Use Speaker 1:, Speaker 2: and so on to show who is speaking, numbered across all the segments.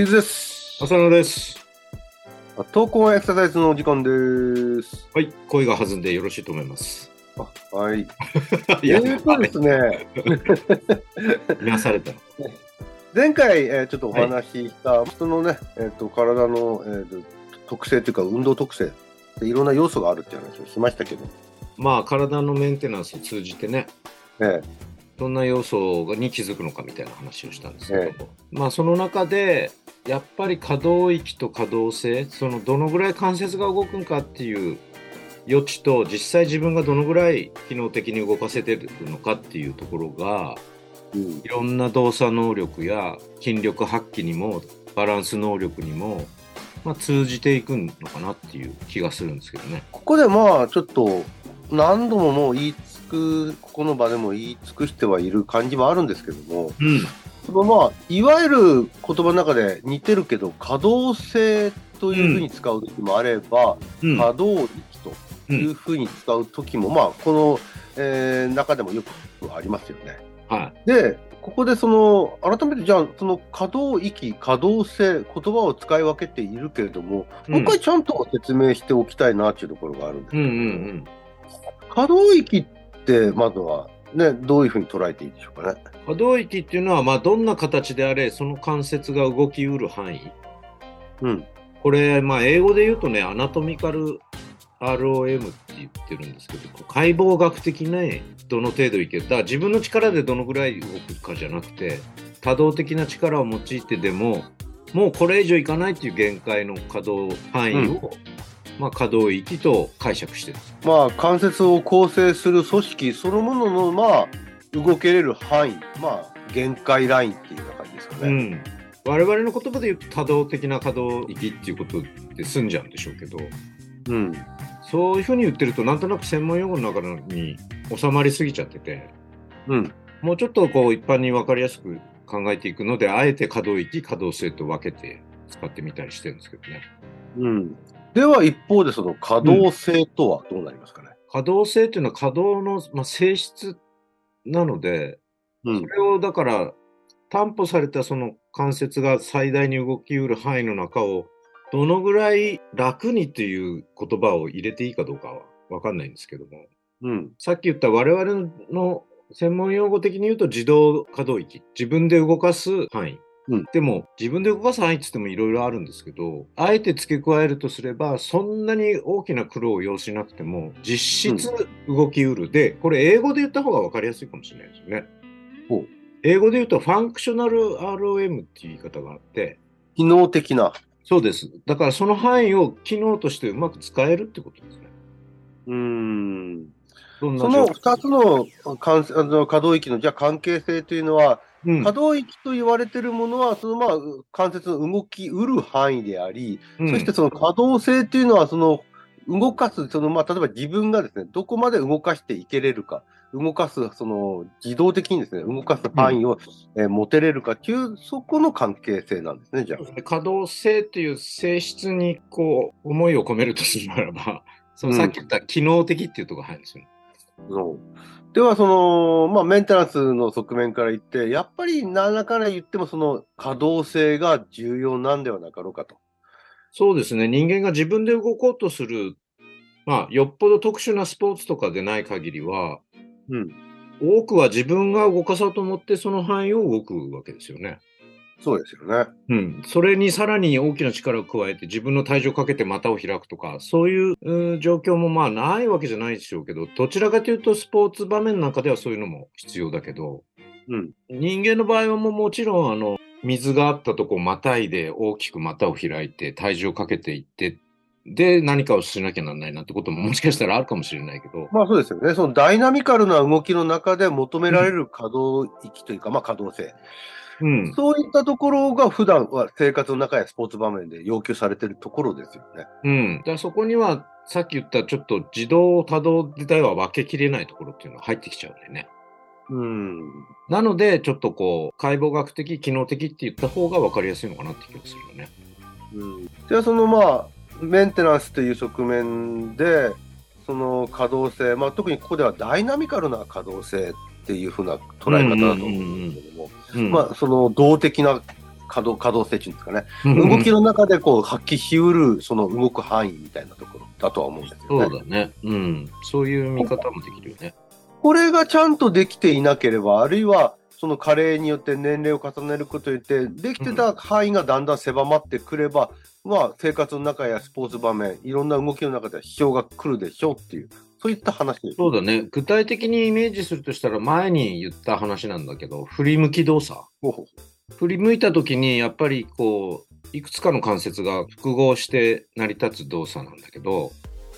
Speaker 1: チーズです。
Speaker 2: 浅野です。
Speaker 1: 投稿エクササイズのお時間です。
Speaker 2: はい、声が弾んでよろしいと思います。
Speaker 1: あはい。
Speaker 2: い
Speaker 1: え
Speaker 2: や、
Speaker 1: ーとですね、
Speaker 2: 見なされた。
Speaker 1: 前回、えーちょっとお話しした、人のね、えー、と体の、えーと特性というか、運動特性でいろんな要素があるっていう話をしましたけど、
Speaker 2: まあ、体のメンテナンスを通じてね、
Speaker 1: え
Speaker 2: どんな要素に気づくのかみたいな話をしたんですけども、まあ、その中で、やっぱり可動域と可動性、そのどのぐらい関節が動くんかっていう余地と、実際自分がどのぐらい機能的に動かせてるのかっていうところが、
Speaker 1: えうん
Speaker 2: いろんな動作能力や筋力発揮にもバランス能力にも、まあ、通じていくのかなっていう気がするんですけどね。
Speaker 1: ここでまあ、ちょっと何度ももう言いつく、ここの場でも言い尽くしてはいる感じもあるんですけども、
Speaker 2: うん。
Speaker 1: そのまあ、いわゆる言葉の中で似てるけど、可動性というふうに使う時もあれば、
Speaker 2: うん。
Speaker 1: 可動域というふうに使う時も、まあ、この、えー中でもよくありますよね。
Speaker 2: は
Speaker 1: で、ここでその、改めてじゃあ、その可動域、可動性、言葉を使い分けているけれども、
Speaker 2: い。
Speaker 1: もう一回ちゃんと説明しておきたいなっていうところがあるんですけど、
Speaker 2: うんうん
Speaker 1: 可動域って、まずは、ね、どういうふうに捉えていいでしょうかね。
Speaker 2: 可動域っていうのは、まあ、どんな形であれ、その関節が動きうる範囲。
Speaker 1: うん。
Speaker 2: これ、まあ、英語で言うとね、アナトミカル ROM って言ってるんですけど、解剖学的ね、どの程度いける。だ自分の力でどのぐらい動くかじゃなくて、多動的な力を用いてでも、もうこれ以上いかないっていう限界の可動範囲を、まあ、可動域と解釈してる。
Speaker 1: まあ、関節を構成する組織そのものの、まあ、動けれる範囲、まあ、限界ラインっていうような感じですかね。
Speaker 2: うん。我々の言葉で言うと多動的な可動域っていうことで済んじゃうんでしょうけど、
Speaker 1: うん。
Speaker 2: そういうふうに言ってると、なんとなく専門用語の中に収まりすぎちゃってて、
Speaker 1: うん。
Speaker 2: もうちょっとこう一般に分かりやすく考えていくので、あえて可動域、可動性と分けて使ってみたりしてるんですけどね。
Speaker 1: うん。では、一方で、その可動性とはどうなりますかね？
Speaker 2: 可動性っていうのは可動の、まあ、性質なので、
Speaker 1: うん
Speaker 2: そ。れをだから担保されたその関節が最大に動きうる範囲の中をどのぐらい楽にっていう言葉を入れていいかどうかは分かんないんですけども、
Speaker 1: うん。
Speaker 2: さっき言った我々の専門用語的に言うと自動可動域、自分で動かす範囲。
Speaker 1: うん
Speaker 2: でも自分で動かす範囲って言ってもいろいろあるんですけど、あえて付け加えるとすれば、そんなに大きな苦労を要しなくても、実質動きうる。で、これ英語で言った方が分かりやすいかもしれないですよね。
Speaker 1: ほう
Speaker 2: 英語で言うと、ファンクショナル ROM っていう言い方があって、
Speaker 1: 機能的な。
Speaker 2: そうです。だからその範囲を機能としてうまく使えるってことですね。
Speaker 1: うーん。その
Speaker 2: 状況
Speaker 1: ？2つの関あの可動域のじゃあ関係性というのは、
Speaker 2: うん。
Speaker 1: 可動域と言われているものは、そのまあ関節の動きうる範囲であり、
Speaker 2: うん。
Speaker 1: そしてその可動性というのは、その動かす、そのまあ例えば自分がですね、どこまで動かしていけれるか、動かす、その自動的にですね、動かす範囲を、えー持てれるかという、そこの関係性なんですね、じゃあ。
Speaker 2: 可動性という性質にこう思いを込めるとするならば、そのさっき言った機能的っていうところが入るんですよね。
Speaker 1: そうでは、その、まあ、メンテナンスの側面から言って、やっぱり何らかで言っても、その可動性が重要なんではなかろうかと。
Speaker 2: そうですね。人間が自分で動こうとする、まあ、よっぽど特殊なスポーツとかでない限りは、
Speaker 1: うん。
Speaker 2: 多くは自分が動かそうと思ってその範囲を動くわけですよね。
Speaker 1: そうですよね。
Speaker 2: うん。それにさらに大きな力を加えて自分の体重をかけて股を開くとか、そういう状況もまあないわけじゃないでしょうけど、どちらかというとスポーツ場面なんかではそういうのも必要だけど、
Speaker 1: うん。
Speaker 2: 人間の場合はもうもちろんあの水があったとこをまたいで大きく股を開いて体重をかけていってで何かをしなきゃならないなってことももしかしたらあるかもしれないけど、
Speaker 1: まあそうですよね。そのダイナミカルな動きの中で求められる可動域というか、まあ可動性。
Speaker 2: うん、
Speaker 1: そういったところが普段は生活の中やスポーツ場面で要求されているところですよね。
Speaker 2: うん、だそこにはさっき言ったちょっと自動多動自体は分けきれないところっていうのが入ってきちゃうんでね。
Speaker 1: うん。
Speaker 2: なので、ちょっとこう、解剖学的、機能的って言った方が分かりやすいのかなって気がするよね。
Speaker 1: うん、じゃあそのまあメンテナンスという側面でその可動性、まあ、特にここではダイナミカルな可動性っていうふうな捉え方だと思うんですけども、
Speaker 2: うん
Speaker 1: まあその動的な可動可動性っていうんですかね、
Speaker 2: うん
Speaker 1: 動きの中でこう発揮しうるその動く範囲みたいなところだとは思うんです
Speaker 2: そ
Speaker 1: よね。
Speaker 2: うだね。うん。そういう見方もできるよね。
Speaker 1: これがちゃんとできていなければ、あるいはその加齢によって年齢を重ねることによって、できてた範囲がだんだん狭まってくれば、まあ、生活の中やスポーツ場面、いろんな動きの中では支障が来るでしょうっていう、そういった話です。
Speaker 2: そうだね。具体的にイメージするとしたら、前に言った話なんだけど、振り向き動作。振り向いた時に、やっぱりこう、いくつかの関節が複合して成り立つ動作なんだけど、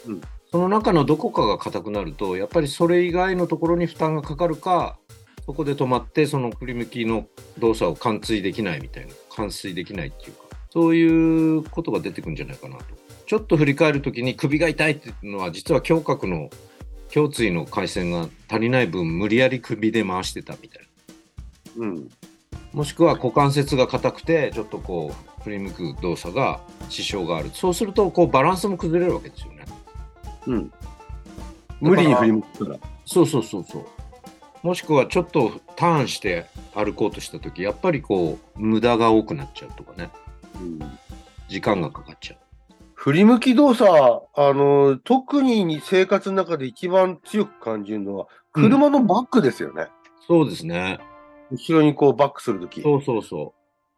Speaker 1: うん
Speaker 2: その中のどこかが硬くなると、やっぱりそれ以外のところに負担がかかるか、そこで止まって、その振り向きの動作を貫通できないみたいな、完遂できないっていうか、そういうことが出てくるんじゃないかなと。ちょっと振り返るときに首が痛いっていうのは、実は胸郭の胸椎の回線が足りない分、無理やり首で回してたみたいな。
Speaker 1: うん。
Speaker 2: もしくは股関節が硬くて、ちょっとこう、振り向く動作が支障がある。そうすると、こう、バランスも崩れるわけですよね。
Speaker 1: うん。無理に振り向くから。
Speaker 2: そうそうそうそう。もしくは、ちょっとターンして歩こうとしたとき、やっぱりこう、無駄が多くなっちゃうとかね。
Speaker 1: うん
Speaker 2: 時間がかかっちゃう。
Speaker 1: 振り向き動作、あの、特に生活の中で一番強く感じるのは、車のバックですよね。
Speaker 2: そうですね。
Speaker 1: 後ろにこうバックするとき。
Speaker 2: そうそうそ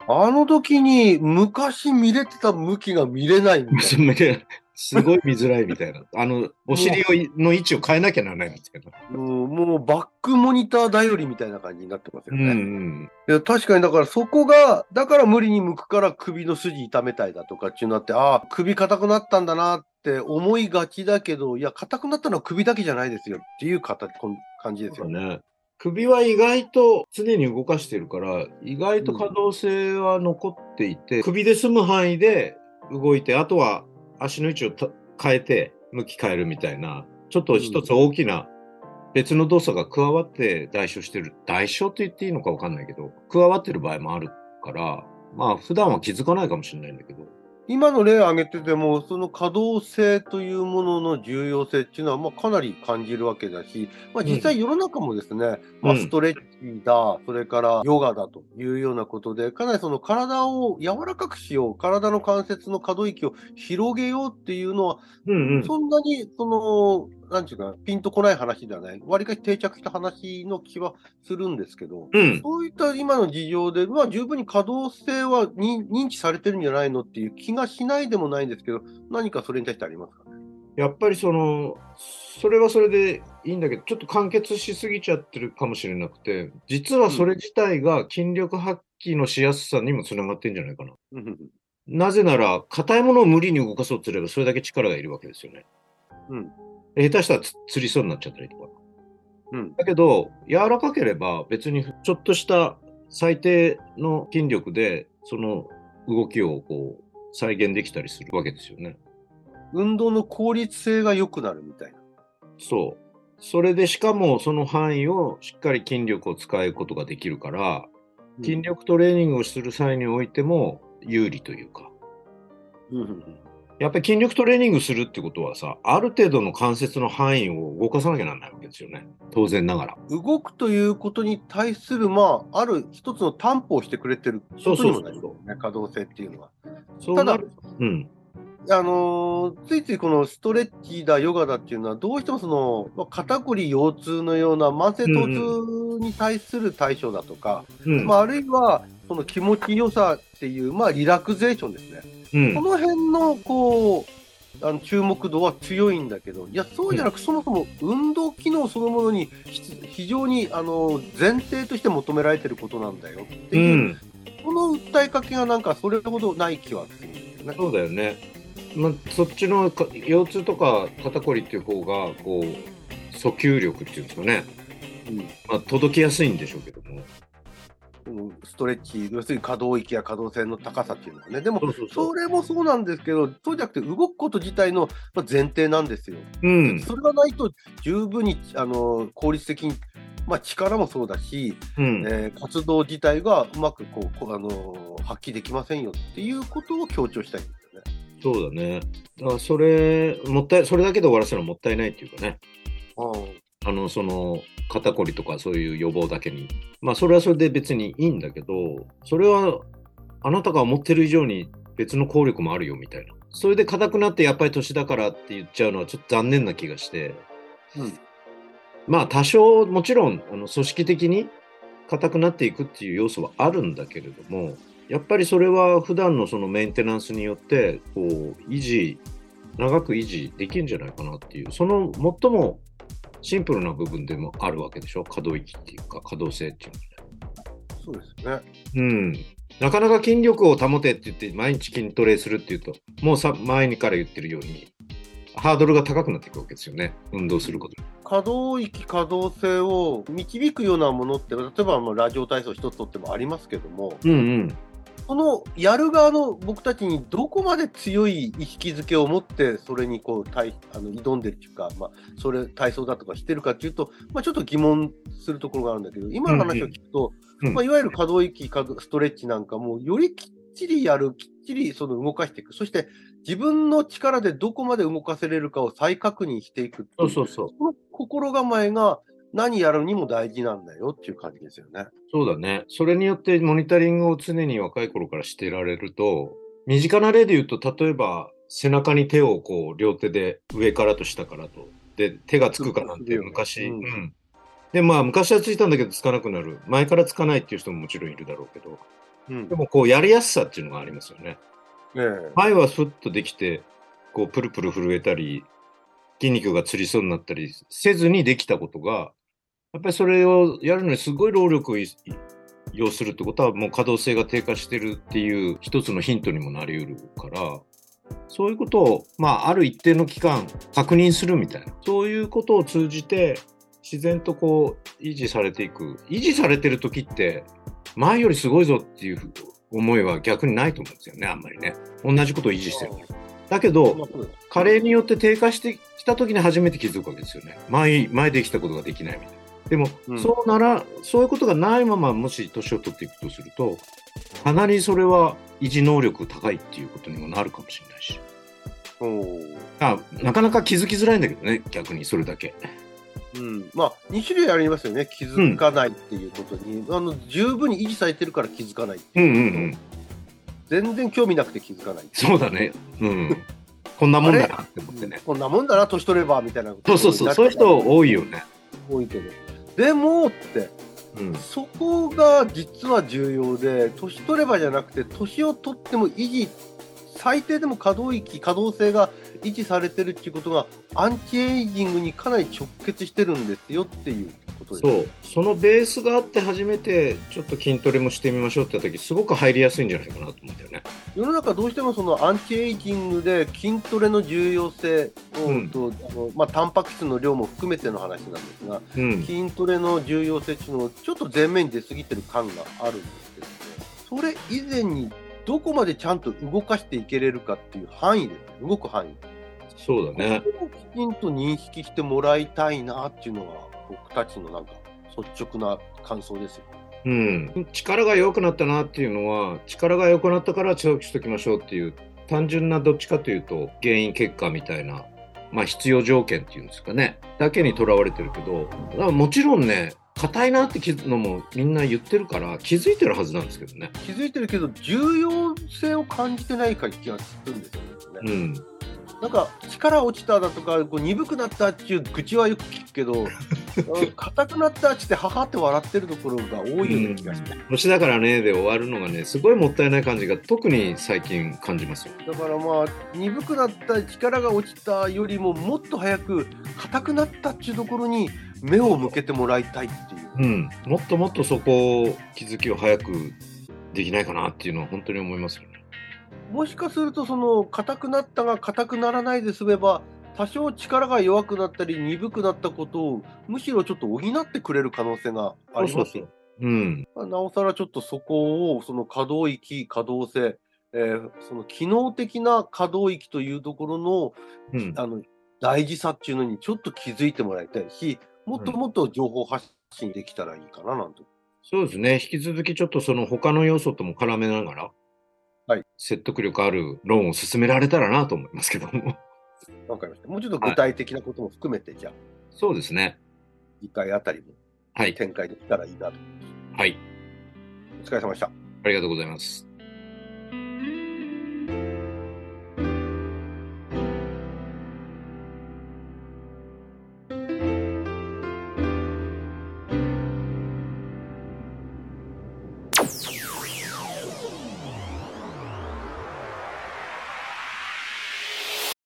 Speaker 1: あの時に昔見れてた向きが見れないみ
Speaker 2: う。
Speaker 1: たいな。
Speaker 2: すごい見づらいみたいな。あの、お尻をの位置を変えなきゃならないみたいな。
Speaker 1: もうもうバックモニター頼りみたいな感じになってますよ
Speaker 2: うんう
Speaker 1: ね。
Speaker 2: ん。
Speaker 1: いや確かにだからそこが、だから無理に向くから首の筋痛めたいだとかっていうのあって、ああ、首硬くなったんだなって思いがちだけど、いや、硬くなったのは首だけじゃないですよっていう形こん感じですよね。
Speaker 2: ね。首は意外と常に動かしてるから、意外と可動性は残っていて、首で済む範囲で動いて、あとは足の位置をた変えて、向き変えるみたいな、ちょっと一つ大きな別の動作が加わって代償してる。代償って言っていいのかわかんないけど、加わってる場合もあるから、まあ普段は気づかないかもしれないんだけど、
Speaker 1: 今の例を挙げてても、その可動性というものの重要性っていうのは、まあ、かなり感じるわけだし、まあ、実際世の中もですね、まあ、
Speaker 2: うん
Speaker 1: ストレッチだ、それからヨガだというようなことで、かなりその体を柔らかくしよう、体の関節の可動域を広げようっていうのは、
Speaker 2: うんうん。
Speaker 1: そんなに、その、なんていうか、ピンとこない話ではない、わりかし定着した話の気はするんですけど、
Speaker 2: うん。
Speaker 1: そういった今の事情で、まあ、十分に可動性は認認知されてるんじゃないのっていう気がしないでもないんですけど、何かそれに対してありますかね？
Speaker 2: やっぱりその、それはそれでいいんだけど、ちょっと完結しすぎちゃってるかもしれなくて、実はそれ自体が筋力発揮のしやすさにもつながってんじゃないかな。なぜなら、硬いものを無理に動かそうとすれば、それだけ力がいるわけですよね。
Speaker 1: うん。
Speaker 2: 下手したらつつりそうになっちゃったりとか。
Speaker 1: うん。
Speaker 2: だけど、柔らかければ、別にちょっとした最低の筋力で、その動きをこう、再現できたりするわけですよね。
Speaker 1: 運動の効率性が良くなるみたいな。
Speaker 2: そう。それでしかもその範囲をしっかり筋力を使うことができるから、筋力トレーニングをする際においても有利というか。
Speaker 1: うんうん
Speaker 2: やっぱり筋力トレーニングするってことはさ、ある程度の関節の範囲を動かさなきゃならないわけですよね。当然ながら。
Speaker 1: うん動くということに対する、まあ、ある一つの担保をしてくれてる
Speaker 2: そうそうそう
Speaker 1: ことにもなりますね、可動性っていうのは。
Speaker 2: そうなる。うん。
Speaker 1: あのーついついこのストレッチだ、ヨガだっていうのは、どうしてもその、まあ、肩こり、腰痛のような慢性疼痛に対する対処だとか、
Speaker 2: うん。
Speaker 1: まあ、あるいは、その気持ちよさっていう、まあ、リラクゼーションですね。
Speaker 2: うん
Speaker 1: この辺の、こう、あの注目度は強いんだけど、いや、そうじゃなく、そもそも運動機能そのものにひ非常にあの前提として求められてることなんだよって
Speaker 2: う
Speaker 1: いう、
Speaker 2: ん。
Speaker 1: この訴えかけがなんかそれほどない気はするんですよね。
Speaker 2: そうだよね。まあ、そっちのか腰痛とか肩こりっていう方が、こう、訴求力っていうんですかね。
Speaker 1: うん
Speaker 2: まあ、届きやすいんでしょうけども。
Speaker 1: うんストレッチ、要するに可動域や可動性の高さっていうのはね。でも、
Speaker 2: そ
Speaker 1: れもそうなんですけど、そうじゃなくて動くこと自体のまあ前提なんですよ。
Speaker 2: うん。
Speaker 1: それがないと十分にあの効率的にまあ、力もそうだし、
Speaker 2: うん。
Speaker 1: えー活動自体がうまくこうこう、あのー発揮できませんよっていうことを強調したいんですよね。
Speaker 2: そうだね。だからそれ、もったい、それだけで終わらせるのはもったいないっていうかね。あの、その、肩こりとかそういう予防だけに。まあ、それはそれで別にいいんだけど、それは、あなたが思ってる以上に別の効力もあるよみたいな。それで硬くなってやっぱり年だからって言っちゃうのはちょっと残念な気がして。
Speaker 1: うん
Speaker 2: まあ、多少、もちろん、あの、組織的に硬くなっていくっていう要素はあるんだけれども、やっぱりそれは普段のそのメンテナンスによって、こう、維持、長く維持できるんじゃないかなっていう、その最もシンプルな部分でもあるわけでしょ？可動域っていうか、可動性っていう
Speaker 1: そうですね。
Speaker 2: うん。なかなか筋力を保てって言って、毎日筋トレするっていうと、もうさ、前にから言ってるように、ハードルが高くなっていくわけですよね。運動することに。
Speaker 1: 可動域、可動性を導くようなものって、例えばまあラジオ体操一つとってもありますけども、
Speaker 2: うんうん。
Speaker 1: そのやる側の僕たちにどこまで強い意識づけを持って、それにこう対あの挑んでるっていうか、まあ、それ、体操だとかしてるかっていうと、まあ、ちょっと疑問するところがあるんだけど、今の話を聞くと、
Speaker 2: うんうん
Speaker 1: まあ、いわゆる可動域、ストレッチなんかも、よりきっちりやる、きっちりその動かしていく、そして自分の力でどこまで動かせれるかを再確認していく
Speaker 2: そうそうそう。
Speaker 1: その心構えが何やるにも大事なんだよっていう感じですよね。
Speaker 2: そうだね。それによってモニタリングを常に若い頃からしてられると、身近な例で言うと、例えば背中に手をこう両手で上からと下からと、で、手がつくかなんて昔、
Speaker 1: うん
Speaker 2: うん。で、まあ昔はついたんだけどつかなくなる。前からつかないっていう人ももちろんいるだろうけど、
Speaker 1: うん
Speaker 2: でもこうやりやすさっていうのがありますよね。前はスッとできて、こうプルプル震えたり、筋肉がつりそうになったりせずにできたことが、やっぱりそれをやるのにすごい労力をい要するってことは、もう可動性が低下してるっていう一つのヒントにもなり得るから、そういうことを、まあ、ある一定の期間確認するみたいな、そういうことを通じて、自然とこう、維持されていく。維持されてる時って、前よりすごいぞっていう思いは逆にないと思うんですよね、あんまりね。同じことを維持してる。だけど、加齢によって低下してきた時に初めて気づくわけですよね。前、前できたことができないみたいな。でも、
Speaker 1: うん
Speaker 2: そうなら、そういうことがないまま、もし年を取っていくとすると、かなりそれは維持能力高いっていうことにもなるかもしれないし。あなかなか気づきづらいんだけどね、逆にそれだけ。
Speaker 1: うん、まあ、2種類ありますよね。気づかないっていうことに、あの十分に維持されてるから気づかないって
Speaker 2: うん
Speaker 1: いうう。
Speaker 2: んうん。
Speaker 1: 全然興味なくて気づかない。
Speaker 2: そうだね。うん。こんなもんだなって思ってね。
Speaker 1: こんなもんだな、年取ればみたいな
Speaker 2: そうそうそう、そういう人多いよね。
Speaker 1: 多いけど。でもって、
Speaker 2: うん。
Speaker 1: そこが実は重要で、年取ればじゃなくて、年を取っても維持、最低でも可動域、可動性が維持されてるっていうことが、アンチエイジングにかなり直結してるんですよっていうことです。
Speaker 2: そう。そのベースがあって初めて、ちょっと筋トレもしてみましょうって時、すごく入りやすいんじゃないかなと思うんだよね。
Speaker 1: 世の中どうしてもそのアンチエイジングで筋トレの重要性を、
Speaker 2: うん
Speaker 1: とあのまあ、タンパク質の量も含めての話なんですが、
Speaker 2: うん。
Speaker 1: 筋トレの重要性っていうのをちょっと前面に出過ぎてる感があるんですけども、それ以前にどこまでちゃんと動かしていけれるかっていう範囲ですね、動く範囲。
Speaker 2: そうだね。
Speaker 1: きちんと認識してもらいたいなっていうのが、僕たちのなんか率直な感想ですよ。
Speaker 2: うん。力が弱くなったなっていうのは、力が良くなったから強くしときましょうっていう、単純などっちかというと、原因結果みたいな、まあ必要条件っていうんですかね、だけにとらわれてるけど、だからもちろんね、硬いなって気づのもみんな言ってるから気づいてるはずなんですけどね。
Speaker 1: 気づいてるけど、重要性を感じてないか気がするんですよね。
Speaker 2: うん。
Speaker 1: なんか力落ちただとか、こう鈍くなったっていう愚痴はよく聞くけど、う ん硬くなったってって、ははって笑ってるところが多いような気がして。
Speaker 2: 年だからねで終わるのがね、すごいもったいない感じが特に最近感じますよ。
Speaker 1: だからまあ、鈍くなった力が落ちたよりも、もっと早く硬くなったっていうところに目を向けてもらいたいっていう。
Speaker 2: うん。もっともっとそこを気づきを早くできないかなっていうのは本当に思いますよね。
Speaker 1: もしかすると、その硬くなったが硬くならないで済めば、多少力が弱くなったり鈍くなったことをむしろちょっと補ってくれる可能性がありますよ。
Speaker 2: うん。
Speaker 1: まあなおさらちょっとそこを、その可動域、可動性、えーその機能的な可動域というところの
Speaker 2: うん。
Speaker 1: あの大事さっていうのにちょっと気づいてもらいたいし、もっともっと情報発信できたらいいかな、なんて。
Speaker 2: そうですね。引き続きちょっとその他の要素とも絡めながら、
Speaker 1: はい
Speaker 2: 説得力ある論を進められたらなと思いますけども。
Speaker 1: わかりました。もうちょっと具体的なことも含めて、じゃあ、
Speaker 2: そうですね。
Speaker 1: 次回あたりも
Speaker 2: はい。
Speaker 1: 展開できたらいいなと。
Speaker 2: はい。
Speaker 1: お疲れ様でした。
Speaker 2: ありがとうございます。